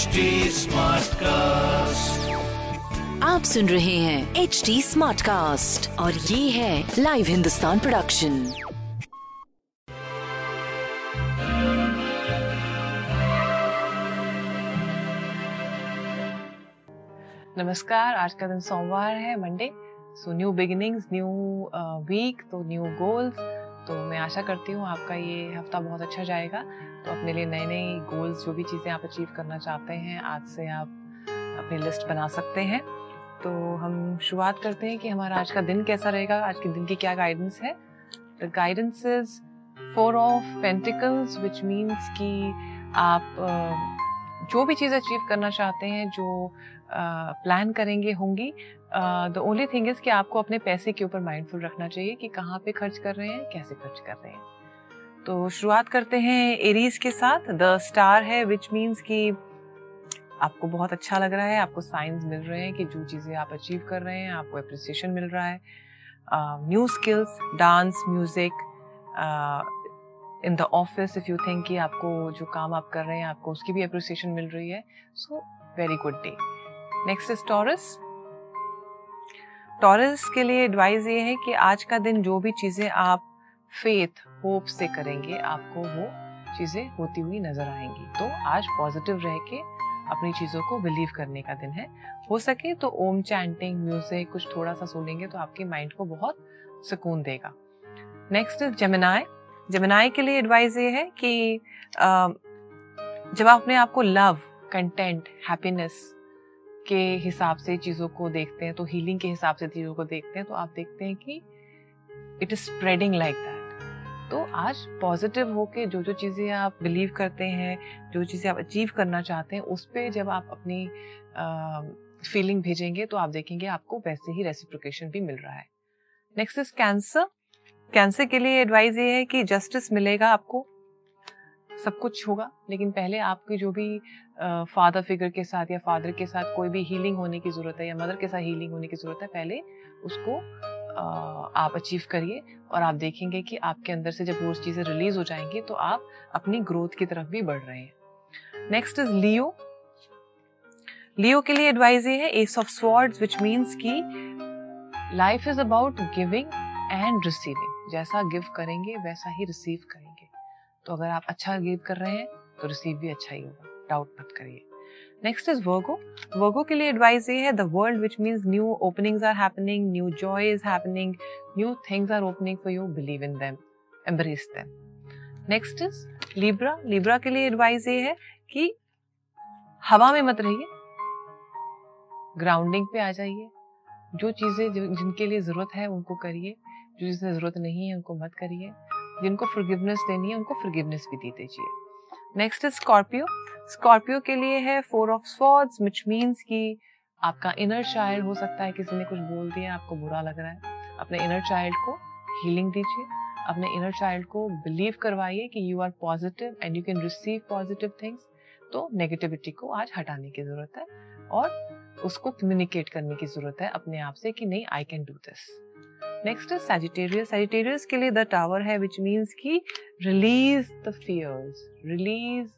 Smart cast आप सुन रहे हैं एच डी स्मार्ट कास्ट और ये है लाइव हिंदुस्तान प्रोडक्शन नमस्कार आज का दिन सोमवार है Monday so new beginnings new week तो न्यू गोल्स तो मैं आशा करती हूँ आपका ये हफ़्ता बहुत अच्छा जाएगा। तो अपने लिए नए नए गोल्स जो भी चीज़ें आप अचीव करना चाहते हैं, आज से आप अपनी लिस्ट बना सकते हैं। तो हम शुरुआत करते हैं कि हमारा आज का दिन कैसा रहेगा, आज के दिन की क्या गाइडेंस है। The guidance is four of pentacles which means कि आप जो भी चीज़ अचीव करना चाहते हैं, जो प्लान करेंगे होंगी द ओनली थिंग इज़ कि आपको अपने पैसे के ऊपर माइंडफुल रखना चाहिए कि कहाँ पे खर्च कर रहे हैं, कैसे खर्च कर रहे हैं। तो शुरुआत करते हैं एरीज के साथ। द स्टार है विच मीन्स कि आपको बहुत अच्छा लग रहा है, आपको साइंस मिल रहे हैं कि जो चीज़ें आप अचीव कर रहे हैं, आपको अप्रिसिएशन मिल रहा है। New skills dance music in the office if you think कि आपको जो काम आप कर रहे हैं, आपको उसकी भी अप्रिसिएशन मिल रही है। So very good day next is Taurus Taurus के लिए एडवाइस ये है कि आज का दिन जो भी चीज़ें आप फेथ होप से करेंगे, आपको वो चीज़ें होती हुई नज़र आएँगी। तो आज पॉजिटिव रह के अपनी चीज़ों को बिलीव करने का दिन है। हो सके तो ओम चैंटिंग म्यूज़िक कुछ थोड़ा सा सुनेंगे तो आपके माइंड को बहुत सुकून देगा। नेक्स्ट इज़ जमनाय जमनाय के लिए एडवाइस ये है कि जब आप अपने आप को लव कंटेंट हैप्पीनेस के हिसाब से चीज़ों को देखते हैं तो हीलिंग के हिसाब से चीज़ों को देखते हैं तो आप देखते हैं कि it is spreading like that तो आज पॉजिटिव होके जो जो चीज़ें आप बिलीव करते हैं, जो चीज़ें आप अचीव करना चाहते हैं, उस पर जब आप अपनी फीलिंग भेजेंगे तो आप देखेंगे आपको वैसे ही रेसिप्रोकेशन भी मिल रहा है। नेक्स्ट इज़ कैंसर कैंसर के लिए एडवाइस ये है कि जस्टिस मिलेगा आपको। सब कुछ होगा, लेकिन पहले आपकी जो भी फादर फिगर के साथ या फादर के साथ कोई भी हीलिंग होने की ज़रूरत है या मदर के साथ हीलिंग होने की ज़रूरत है, पहले उसको आप अचीव करिए और आप देखेंगे कि आपके अंदर से जब वो चीज़ें रिलीज़ हो जाएँगी तो आप अपनी ग्रोथ की तरफ़ भी बढ़ रहे हैं। नेक्स्ट इज़ लियो लियो के लिए एडवाइस ये है ace of swords which means की life is about giving and receiving जैसा गिव करेंगे, वैसा ही रिसीव करेंगे। तो अगर आप अच्छा गिव कर रहे हैं तो रिसीव भी अच्छा ही होगा, डाउट मत करिए। नेक्स्ट इज़ वर्गो वर्गो के लिए एडवाइस ये है the world which means new openings are happening new joy is happening new things are opening for you believe in them embrace them next is Libra Libra के लिए advice ये है कि हवा में मत रहिए ग्राउंडिंग पे आ जाइए। जो चीज़ें जिनके लिए ज़रूरत है, उनको करिए। जो चीज़ें ज़रूरत नहीं है, उनको मत करिए। जिनको फॉरगिवनेस देनी है, उनको फॉरगिवनेस भी दी दीजिए। नेक्स्ट इज़ स्कॉर्पियो स्कॉर्पियो के लिए है four of swords which means कि आपका इनर चाइल्ड हो सकता है किसी ने कुछ बोल दिया, आपको बुरा लग रहा है। अपने इनर चाइल्ड को हीलिंग दीजिए। अपने इनर चाइल्ड को बिलीव करवाइए कि you are positive and you can receive positive things तो नेगेटिविटी को आज हटाने की ज़रूरत है और उसको कम्युनिकेट करने की ज़रूरत है अपने आप से कि नहीं I can do this next is Sagittarius Sagittarius के लिए द टावर है विच मीन्स की release the fears release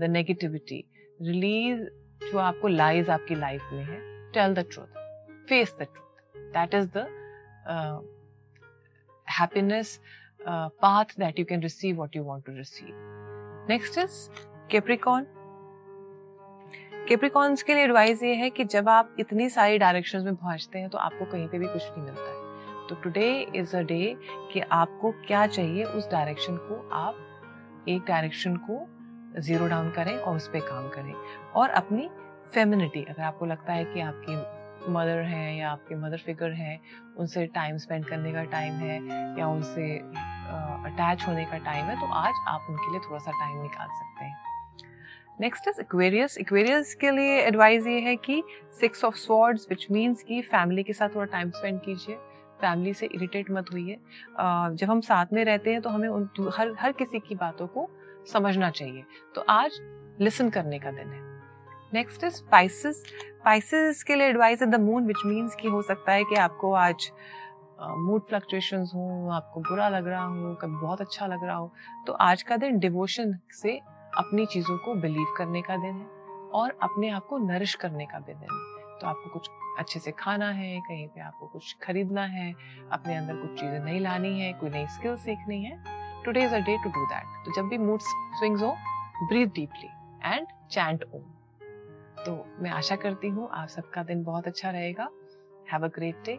the negativity release जो आपको लाइज आपकी लाइफ में है tell the truth face the truth that is the uh, path that you can receive what you want to receive. Next is Capricorn. के लिए advice ये है कि जब आप इतनी सारी डायरेक्शंस में पहुँचते हैं तो आपको कहीं पे भी कुछ नहीं मिलता है तो टुडे इज़ अ डे कि आपको क्या चाहिए, उस डायरेक्शन को आप एक डायरेक्शन को ज़ीरो डाउन करें और उस पर काम करें। और अपनी फेमिनिटी अगर आपको लगता है कि आपकी मदर हैं या आपके मदर फिगर हैं, उनसे टाइम स्पेंड करने का टाइम है या उनसे अटैच होने का टाइम है तो आज आप उनके लिए थोड़ा सा टाइम निकाल सकते हैं। नेक्स्ट इज़ इक्वेरियस इक्वेरियस के लिए एडवाइस ये है कि six of swords which means कि फैमिली के साथ थोड़ा टाइम स्पेंड कीजिए। फैमिली से इरिटेट मत होइए। जब हम साथ में रहते हैं तो हमें उन हर हर किसी की बातों को समझना चाहिए। तो आज लिसन करने का दिन है। नेक्स्ट इज़ स्पाइसिस स्पाइसिस के लिए advice the moon which means कि हो सकता है कि आपको आज मूड फ्लक्चुएशंस हो, आपको बुरा लग रहा हो, कभी बहुत अच्छा लग रहा हो। तो आज का दिन डिवोशन से अपनी चीज़ों को बिलीव करने का दिन है और अपने आप को नरिश करने का दिन है। तो आपको कुछ अच्छे से खाना है, कहीं पे आपको कुछ खरीदना है, अपने अंदर कुछ चीज़ें नहीं लानी है, कोई नई स्किल सीखनी है today is a day to do that तो जब भी मूड स्विंग्स हो breathe deeply and chant Om तो मैं आशा करती हूँ आप सबका दिन बहुत अच्छा रहेगा। Have a great day